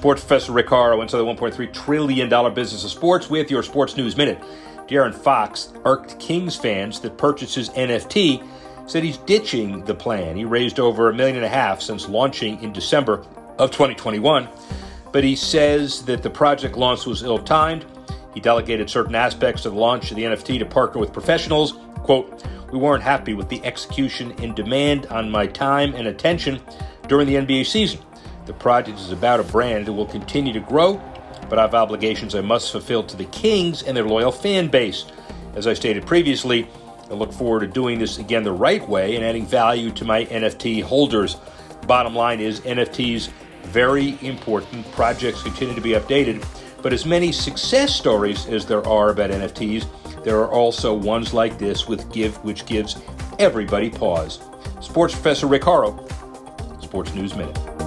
Sports Professor Rick Horrow inside the $1.3 trillion business of sports with your Sports News Minute. De'Aaron Fox irked Kings fans that purchases NFT, said he's ditching the plan. He raised over a million and a half since launching in December of 2021, but he says that the project launch was ill timed. He delegated certain aspects of the launch of the NFT to partner with professionals. Quote, we weren't happy with the execution and demand on my time and attention during the NBA season. The project is about a brand that will continue to grow, but I have obligations I must fulfill to the Kings and their loyal fan base. As I stated previously, I look forward to doing this again the right way and adding value to my NFT holders. Bottom line is NFTs very important. Projects continue to be updated, but as many success stories as there are about NFTs, there are also ones like this with give which gives everybody pause. Sports Professor Rick Horrow, Sports News Minute.